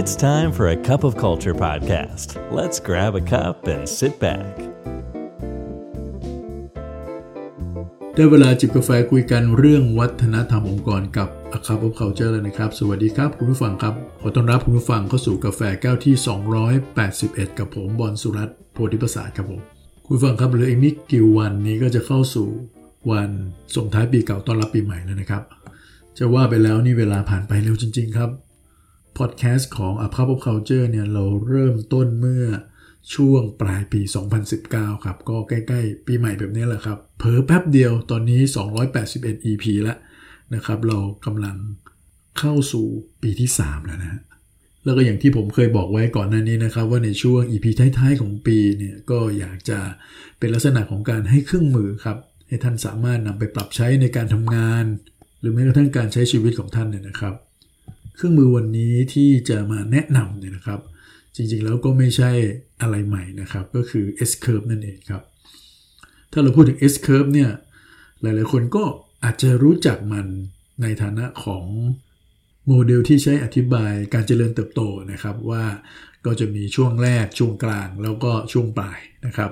It's time for a cup of culture podcast. Let's grab a cup and sit back. ได้เวลาจิบกาแฟคุยกันเรื่องวัฒนธรรมองค์กรกับ A Cup of Culture เลยนะครับ สวัสดีครับคุณผู้ฟังครับ ขอต้อนรับคุณผู้ฟังเข้าสู่กาแฟแก้วที่ 281 กับผมบอลสุรัตน์โพธิประสาทครับผม คุณผู้ฟังครับเหลืออีกไม่กี่วันนี้ก็จะเข้าสู่วันส่งท้ายปีเก่าต้อนรับปีใหม่แล้วนะครับ จะว่าไปแล้วนี่เวลาผ่านไปเร็วจริง ๆ ครับ พอดแคสต์ของ A Cup of Culture เนี่ยเราเริ่มต้นเมื่อช่วงปลายปี 2019 ครับ ก็ใกล้ ๆ ปีใหม่แบบนี้แหละครับเผลอแป๊บเดียวตอนนี้ 281 EP แล้วนะครับ เรากำลังเข้าสู่ปีที่ 3 แล้วนะฮะแล้วก็อย่างที่ผมเคยบอกไว้ก่อนหน้านี้นะครับ ว่าในช่วง EP ท้าย ๆ ของปีเนี่ยก็อยากจะเป็นลักษณะของการให้เครื่องมือครับ ให้ท่านสามารถนำไปปรับใช้ในการทำงาน หรือแม้กระทั่งการใช้ชีวิตของท่านเนี่ยนะครับ เครื่องมือวันนี้ที่จะมาแนะนำเนี่ยนะครับ จริงๆแล้วก็ไม่ใช่อะไรใหม่นะครับ ก็คือ S curve นั่นเองครับ ถ้าเราพูดถึง S curve เนี่ยหลายๆคนก็อาจจะรู้จักมันในฐานะของโมเดลที่ใช้อธิบายการเจริญเติบโตนะครับว่าก็จะมีช่วงแรกช่วงกลางแล้วก็ช่วงปลายนะครับ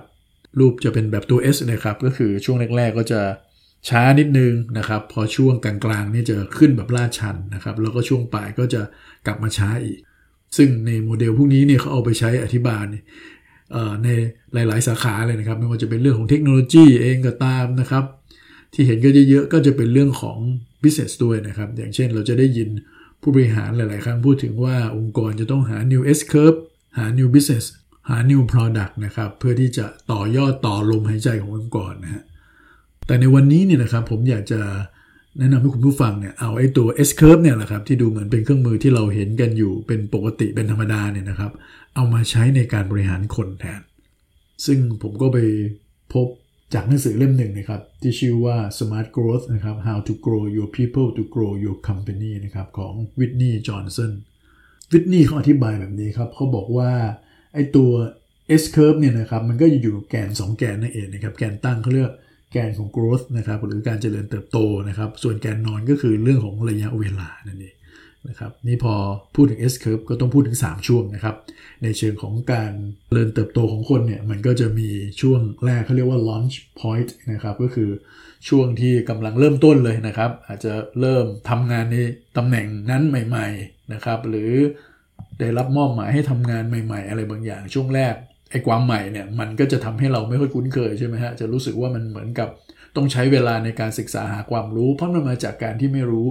รูปจะเป็นแบบตัว S นะครับ ก็คือช่วงแรก ๆ ก็จะ ช้านิดนึงนะครับ พอช่วงกลางๆนี่จะขึ้นแบบลาดชันนะครับ แล้วก็ช่วงปลายก็จะกลับมาช้าอีก ซึ่งในโมเดลพวกนี้เนี่ยเขาเอาไปใช้อธิบายในหลาย ๆ สาขาเลยนะครับ ไม่ว่าจะเป็นเรื่องของเทคโนโลยีเองก็ตามนะครับ ที่เห็นก็เยอะๆก็จะเป็นเรื่องของ business ด้วยนะครับ อย่างเช่นเราจะได้ยินผู้บริหารหลาย ๆ ครั้งพูดถึงว่าองค์กรจะต้องหา new S curve หา new business หา new product นะครับ เพื่อที่จะต่อยอดต่อลมหายใจขององค์กรนะฮะ แต่ในวันนี้เนี่ยนะครับผมอยากจะแนะนำให้คุณผู้ฟังเนี่ยเอาไอ้ตัว S curve เนี่ยแหละครับที่ดูเหมือนเป็นเครื่องมือที่เราเห็นกันอยู่เป็นปกติเป็นธรรมดาเนี่ยนะครับ เอามาใช้ในการบริหารคนแทน ซึ่งผมก็ไปพบจากหนังสือเล่มหนึ่งนะครับ ที่ชื่อว่า Smart Growth นะครับ How to Grow Your People to Grow Your Company นะครับของวิทนีย์จอห์นสันวิทนีย์เขาอธิบายแบบนี้ครับเขาบอกว่าไอ้ตัว S curve เนี่ยนะครับมันก็อยู่แกน 2 แกนนั่นเองนะครับแกนตั้งเขาเรียก แกนของ growth นะครับหรือการเจริญเติบโตนะครับ ส่วนแกนนอนก็คือเรื่องของระยะเวลานั่นเองนะครับนี่พอพูดถึง S curve ก็ต้องพูดถึง 3 ช่วงนะครับในเชิงของการเจริญเติบโตของคนเนี่ยมันก็จะมีช่วงแรกเขาเรียกว่า launch point นะครับก็คือช่วงที่กำลังเริ่มต้นเลยนะครับ อาจจะเริ่มทำงานในตำแหน่งนั้นใหม่ ๆนะครับ หรือได้รับมอบหมายให้ทำงานใหม่ ๆ อะไรบางอย่างช่วงแรก ไอ้ความใหม่เนี่ยมันก็จะทำให้เราไม่ค่อยคุ้นเคยใช่ไหมฮะจะรู้สึกว่ามันเหมือนกับต้องใช้เวลาในการศึกษาหาความรู้ เพราะมันมาจากการที่ไม่รู้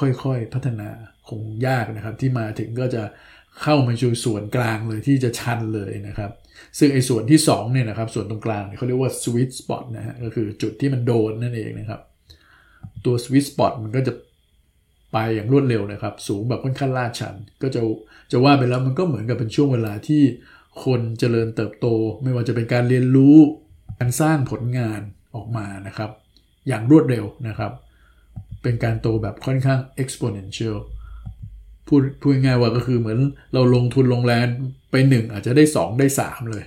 ค่อยๆพัฒนาคงยากนะครับ ที่มาถึงก็จะเข้ามาสู่ส่วนกลางเลยที่จะชันเลยนะครับ ซึ่งไอ้ส่วนที่2เนี่ยนะครับส่วนตรงกลางเขาเรียกว่า sweet spot นะฮะก็คือจุดที่มันโดนนั่นเองนะครับ ตัว sweet spot มันก็จะไปอย่างรวดเร็วนะครับ สูงแบบค่อนข้างลาดชัน ก็จะจะว่าไปแล้วมันก็เหมือนกับเป็นช่วงเวลาที่ คนเจริญเติบโต ไม่ว่าจะเป็นการเรียนรู้การสร้างผลงานออกมานะครับ อย่างรวดเร็วนะครับ เป็นการโตแบบค่อนข้าง exponential พูดพูดง่ายว่าก็คือเหมือนเราลงทุนลงแรงไป 1 อาจจะได้ 2 ได้ 3 เลย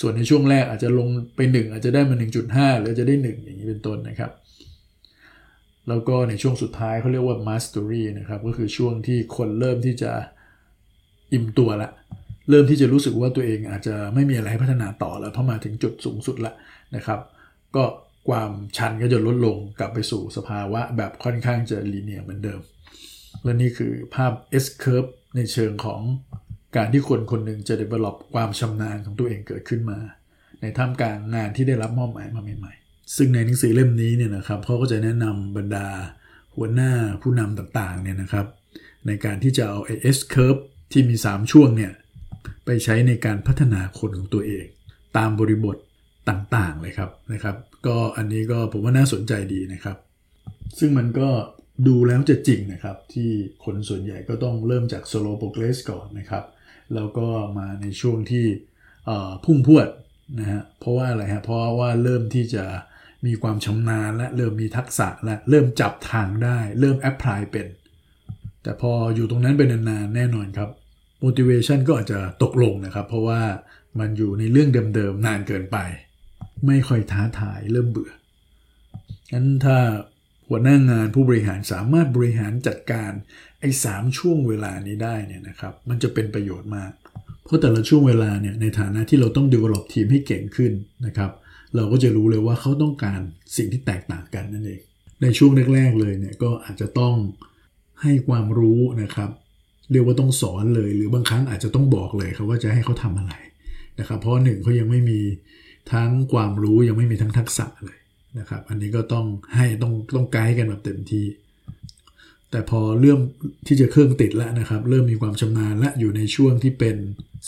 ส่วนในช่วงแรกอาจจะลงไป 1 อาจจะได้มา 1.5 หรือจะได้ 1 อย่างนี้เป็นต้นนะครับ แล้วก็ในช่วงสุดท้ายเขาเรียกว่า mastery นะครับ ก็คือช่วงที่คนเริ่มที่จะอิ่มตัวละ เริ่มที่จะรู้สึกว่าตัวเองอาจจะไม่มีอะไรให้พัฒนาต่อแล้วเพราะมาถึงจุดสูงสุดละนะครับ ก็ความชันก็จะลดลงกลับไปสู่สภาวะแบบค่อนข้างจะลีเนียเหมือนเดิม และนี่คือภาพ S curve ในเชิงของการที่คนคนหนึ่งจะ develop ความชำนาญของตัวเองเกิดขึ้นมา ในท่ามกลางงานที่ได้รับมอบหมายมาใหม่ ๆ ซึ่งในหนังสือเล่มนี้เนี่ยนะครับเขาก็จะแนะนำบรรดาหัวหน้าผู้นำต่างๆเนี่ยนะครับ ในการที่จะเอา S curve ที่มี 3 ช่วงเนี่ย ไปใช้ในการพัฒนาคนของตัวเอง ตามบริบทต่างๆเลยครับนะครับ ก็อันนี้ก็ผมว่าน่าสนใจดีนะครับ ซึ่งมันก็ดูแล้วจะจริงนะครับ ที่คนส่วนใหญ่ก็ต้องเริ่มจาก slow progress ก่อนนะครับ แล้วก็มาในช่วงที่พุ่งพวดนะฮะเพราะว่าอะไรฮะเพราะว่าเริ่มที่จะมีความชำนาญและเริ่มมีทักษะและเริ่มจับทางได้ เริ่มแอพพลายเป็น แต่พออยู่ตรงนั้นเป็นนานๆแน่นอนครับ motivation ก็อาจจะตกลงนะครับ เพราะว่ามันอยู่ในเรื่องเดิมๆนานเกินไป ไม่ค่อยท้าทายเริ่มเบื่องั้นถ้าหัวหน้างานผู้บริหารสามารถบริหารจัดการไอ้สามช่วงเวลานี้ได้เนี่ยนะครับ มันจะเป็นประโยชน์มาก เพราะแต่ละช่วงเวลาเนี่ยในฐานะที่เราต้อง develop ทีมให้เก่งขึ้นนะครับ เราก็จะรู้เลยว่าเขาต้องการสิ่งที่แตกต่างกันนั่นเอง ในช่วงแรก ๆ เลยเนี่ยก็อาจจะต้องให้ความรู้นะครับ เรียกว่าต้องสอนเลย หรือบางครั้งอาจจะต้องบอกเลยครับว่าจะให้เขาทำอะไรนะครับ เพราะหนึ่งเขายังไม่มีทั้งความรู้ยังไม่มีทั้งทักษะเลยนะครับ อันนี้ก็ต้องให้ต้องต้องไกด์กันแบบเต็มที่ แต่พอเริ่มที่จะเครื่องติดแล้วนะครับ เริ่มมีความชำนาญและอยู่ในช่วงที่เป็น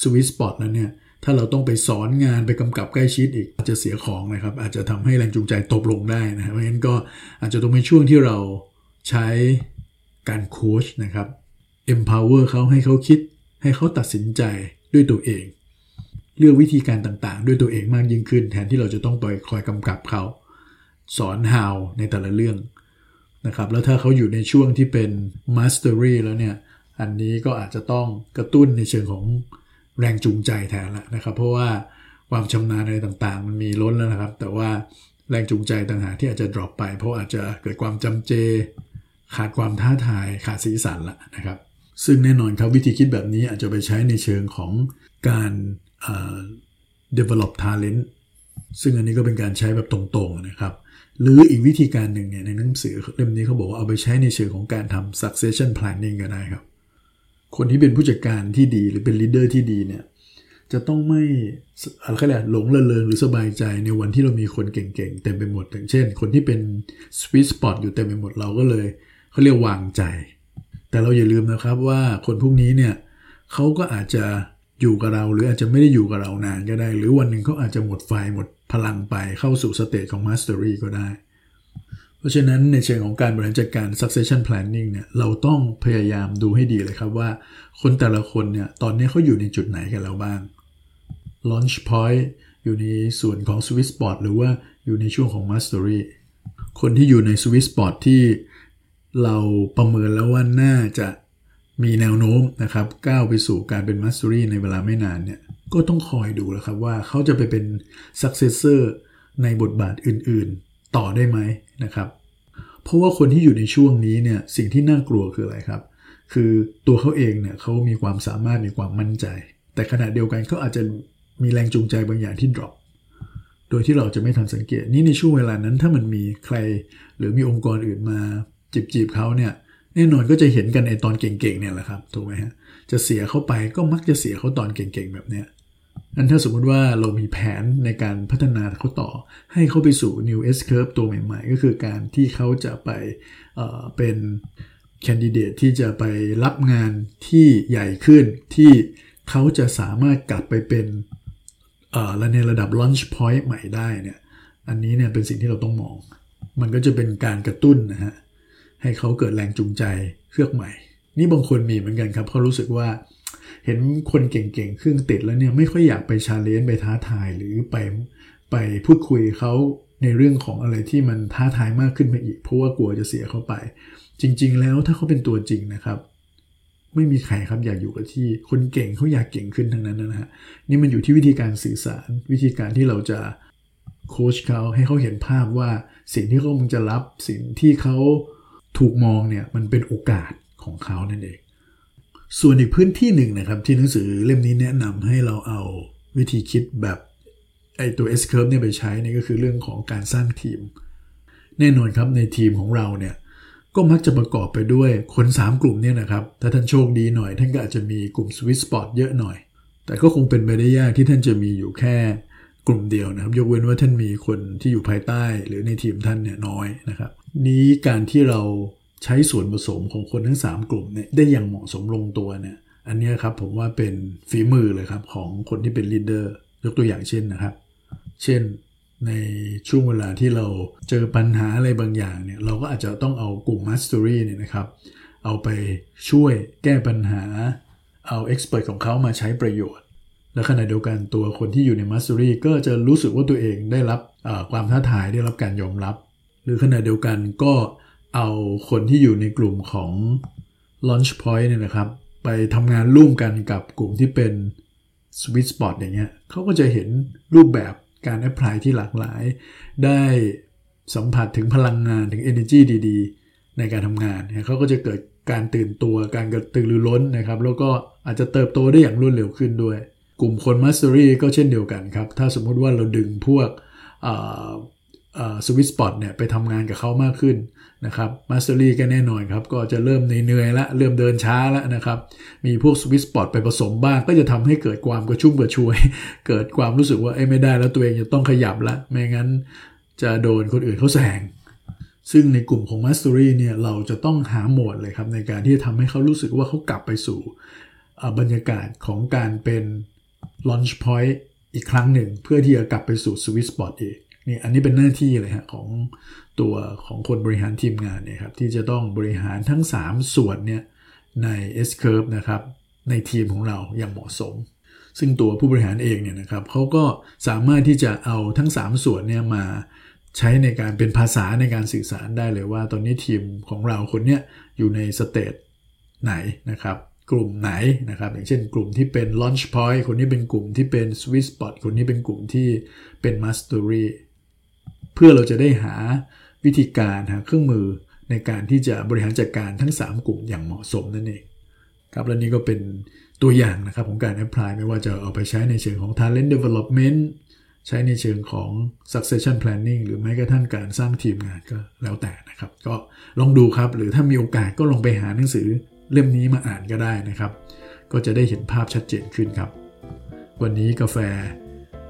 สวิตสปอตแล้วเนี่ยถ้าเราต้องไปสอนงานไปกำกับใกล้ชิดอีกอาจจะเสียของนะครับ อาจจะทำให้แรงจูงใจตกลงได้นะเพราะฉะนั้นก็อาจจะต้องเป็นช่วงที่เราใช้การโค้ชนะครับ empower เขาให้เขาคิด ให้เขาตัดสินใจด้วยตัวเอง เลือกวิธีการต่างๆ ด้วยตัวเองมากยิ่งขึ้น แทนที่เราจะต้องไปคอยกำกับเขาสอน how ในแต่ละเรื่องนะครับแล้วถ้าเขาอยู่ในช่วงที่เป็น mastery แล้วเนี่ยอันนี้ก็อาจจะต้องกระตุ้นในเชิงของแรงจูงใจแทนละนะครับ เพราะว่าความชำนาญอะไรต่างๆ มันมีล้นแล้วนะครับ แต่ว่าแรงจูงใจต่างหากที่อาจจะ drop ไป เพราะอาจจะเกิดความจำเจ ขาดความท้าทาย ขาดสีสันละนะครับ ซึ่งแน่นอนครับวิธีคิดแบบนี้อาจจะไปใช้ในเชิงของการ develop talent ซึ่งอันนี้ก็เป็นการใช้แบบตรงๆนะครับ หรืออีกวิธีการหนึ่งเนี่ยในหนังสือเล่มนี้เขาบอกว่าเอาไปใช้ในเชิงของการทำ succession planning ก็ได้ครับ คนที่เป็นผู้จัดการที่ดีหรือเป็น leader ที่ดีเนี่ยจะต้องไม่อะไรแหละหลงระเริงหรือสบายใจในวันที่เรามีคนเก่งๆเต็มไปหมดอย่างเช่น คนที่เป็น sweet spot อยู่เต็มไปหมดเราก็เลยเขาเรียกวางใจ แต่เราอย่าลืมนะครับว่าคนพวกนี้เนี่ยเขาก็อาจจะอยู่กับเรา หรืออาจจะไม่ได้อยู่กับเรานานก็ได้ หรือวันหนึ่งเขาอาจจะหมดไฟหมดพลังไปเข้าสู่สเตจของ mastery ก็ได้ เพราะฉะนั้นในเชิงของการบริหารจัดการ succession planning เนี่ยเราต้องพยายามดูให้ดีเลยครับว่า คนแต่ละคนเนี่ยตอนนี้เขาอยู่ในจุดไหนกันแล้วบ้าง launch point อยู่ในส่วนของ sweet spot หรือว่าอยู่ในช่วงของ mastery คนที่อยู่ใน sweet spot ที่ เราประเมินแล้วว่าน่าจะมีแนวโน้มนะครับก้าวไปสู่การเป็น mastery ในเวลาไม่นานเนี่ยก็ต้องคอยดูแล้วครับว่าเขาจะไปเป็น successor ในบทบาทอื่นๆ ต่อได้ไหมนะครับเพราะว่าคนที่อยู่ในช่วงนี้เนี่ยสิ่งที่น่ากลัวคืออะไรครับ คือตัวเขาเองเนี่ยเขามีความสามารถมีความมั่นใจ แต่ขณะเดียวกันเขาอาจจะมีแรงจูงใจบางอย่างที่ drop โดยที่เราจะไม่ทันสังเกตนี่ในช่วงเวลานั้นถ้ามันมีใคร หรือมีองค์กรอื่นมา จีบจีบเขาเนี่ยแน่นอนก็จะเห็นกันในตอนเก่งๆเนี่ยแหละครับถูกไหมฮะจะเสียเขาไปก็มักจะเสียเขาตอนเก่งๆแบบเนี้ยนั้นถ้าสมมุติว่าเรามีแผนในการพัฒนาเขาต่อ ให้เขาไปสู่ new S curve ตัวใหม่ๆ ก็คือการที่เขาจะไปเเป็นแคนดิเดตที่จะไปรับงานที่ใหญ่ขึ้นที่เขาจะสามารถกลับไปเป็นในระดับ launch point ใหม่ได้เนี่ยอันนี้เนี่ยเป็นสิ่งที่เราต้องมอง มันก็จะเป็นการกระตุ้นนะฮะ ให้เขาเกิดแรงจูงใจเครื่องใหม่ นี่บางคนมีเหมือนกันครับเขารู้สึกว่าเห็นคนเก่งๆเครื่องติดแล้วเนี่ยไม่ค่อยอยากไปชาเลนจ์ไปท้าทายหรือไปไปพูดคุยเขาในเรื่องของอะไรที่มันท้าทายมากขึ้นไปอีก เพราะว่ากลัวจะเสียเขาไป จริง ๆ แล้วถ้าเขาเป็นตัวจริงนะครับ ไม่มีใครครับอยากอยู่กับที่คนเก่งเขาอยากเก่งขึ้นทั้งนั้นนะฮะนี่มันอยู่ที่วิธีการสื่อสาร วิธีการที่เราจะโค้ชเขาให้เขาเห็นภาพว่าสิ่งที่เขากำลังจะรับสิ่งที่เขา ถูกมองเนี่ยมันเป็นโอกาสของเขานั่นเอง ส่วนอีกพื้นที่หนึ่งนะครับ ที่หนังสือเล่มนี้แนะนำให้เราเอาวิธีคิดแบบไอตัว S curve เนี่ยไปใช้นี่ก็คือเรื่องของการสร้างทีม แน่นอนครับในทีมของเราเนี่ยก็มักจะประกอบไปด้วยคน 3 กลุ่มเนี่ยนะครับ ถ้าท่านโชคดีหน่อย ท่านก็อาจจะมีกลุ่ม Sweet Spot เยอะหน่อย แต่ก็คงเป็นไปได้ยากที่ท่านจะมีอยู่แค่ กลุ่มเดียวนะครับ ยกเว้นว่าท่านมีคนที่อยู่ภายใต้หรือในทีมท่านเนี่ยน้อยนะครับ นี้การที่เราใช้ส่วนผสมของคนทั้ง 3 กลุ่มเนี่ยได้อย่างเหมาะสมลงตัวเนี่ยอันนี้ครับผมว่าเป็นฝีมือเลยครับของคนที่เป็นลีดเดอร์ยกตัวอย่างเช่นนะครับ เช่นในช่วงเวลาที่เราเจอปัญหาอะไรบางอย่างเนี่ยเราก็อาจจะต้องเอากลุ่ม Mastery เนี่ยนะครับเอาไปช่วยแก้ปัญหาเอา Expert ของเขามาใช้ประโยชน์ และขณะเดียวกันตัวคนที่อยู่ใน Mastery ก็จะรู้สึกว่าตัวเองได้รับความท้าทายได้รับการยอมรับ หรือขณะเดียวกันก็เอาคนที่อยู่ในกลุ่มของ Launch Point เนี่ยนะครับ ไปทำงานร่วมกันกับกลุ่มที่เป็น Sweet Spot อย่างเงี้ยเขาก็จะเห็นรูปแบบการแอพพลายที่หลากหลาย ได้สัมผัสถึงพลังงานถึง energy ดีๆ ในการทำงานเขาก็จะเกิดการตื่นตัวการกระตือรือร้นนะครับ แล้วก็อาจจะเติบโตได้อย่างรวดเร็วขึ้นด้วย กลุ่มคนมัสเตอรี่ก็เช่นเดียวกันครับ ถ้าสมมุติว่าเราดึงพวกsweet spot เนี่ยไปทำงานกับเขามากขึ้นนะครับ mastery ก็แน่นอนครับ ก็จะเริ่มเหนื่อยละเริ่มเดินช้าแล้วนะครับ มีพวก sweet spot ไปผสมบ้าง ก็จะทำให้เกิดความกระชุ่มกระชวย เกิดความรู้สึกว่าเอ้ไม่ได้แล้วตัวเองจะต้องขยับละไม่งั้นจะโดนคนอื่นเขาแซงซึ่งในกลุ่มของ Mastery เนี่ยเราจะต้องหาโหมดเลยครับในการที่จะทำให้เขารู้สึกว่าเขากลับไปสู่บรรยากาศของการเป็น launch point อีกครั้งหนึ่ง เพื่อที่จะกลับไปสู่ sweet spot อีกนี่อันนี้เป็นหน้าที่เลยฮะของตัวของคนบริหารทีมงานเนี่ยครับที่จะต้องบริหารทั้ง 3 ส่วนเนี่ยใน S curve นะครับในทีมของเราอย่างเหมาะสม ซึ่งตัวผู้บริหารเองเนี่ยนะครับเขาก็สามารถที่จะเอาทั้ง 3 ส่วนเนี่ยมาใช้ในการเป็นภาษาในการสื่อสารได้เลยว่า ตอนนี้ทีมของเราคนเนี้ยอยู่ในสเตจไหนนะครับ กลุ่มไหนนะครับ อย่างเช่นกลุ่มที่เป็น launch point คนนี้เป็นกลุ่มที่เป็น sweet spot คนนี้เป็นกลุ่มที่เป็น mastery เพื่อเราจะได้หาวิธีการหาเครื่องมือในการที่จะบริหารจัดการทั้ง 3 กลุ่มอย่างเหมาะสมนั่นเองครับและนี่ก็เป็นตัวอย่างนะครับของการแอพพลายไม่ว่าจะเอาไปใช้ในเชิงของ talent development ใช้ในเชิงของ succession planning หรือแม้กระทั่งการสร้างทีมงานก็แล้วแต่นะครับ ก็ลองดูครับ หรือถ้ามีโอกาสก็ลองไปหาหนังสือ เล่มนี้มาอ่านก็ได้นะครับ ก็จะได้เห็นภาพชัดเจนขึ้นครับ วันนี้กาแฟ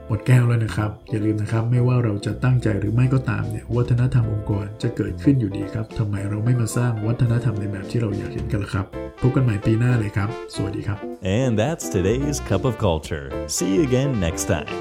หมดแก้วแล้วนะครับ อย่าลืมนะครับ ไม่ว่าเราจะตั้งใจหรือไม่ก็ตามเนี่ยวัฒนธรรมองค์กรจะเกิดขึ้นอยู่ดีครับทำไมเราไม่มาสร้างวัฒนธรรมในแบบที่เราอยากเห็นกันล่ะครับพบกันใหม่ปีหน้าเลยครับ สวัสดีครับ And that's today's cup of culture. See you again next time.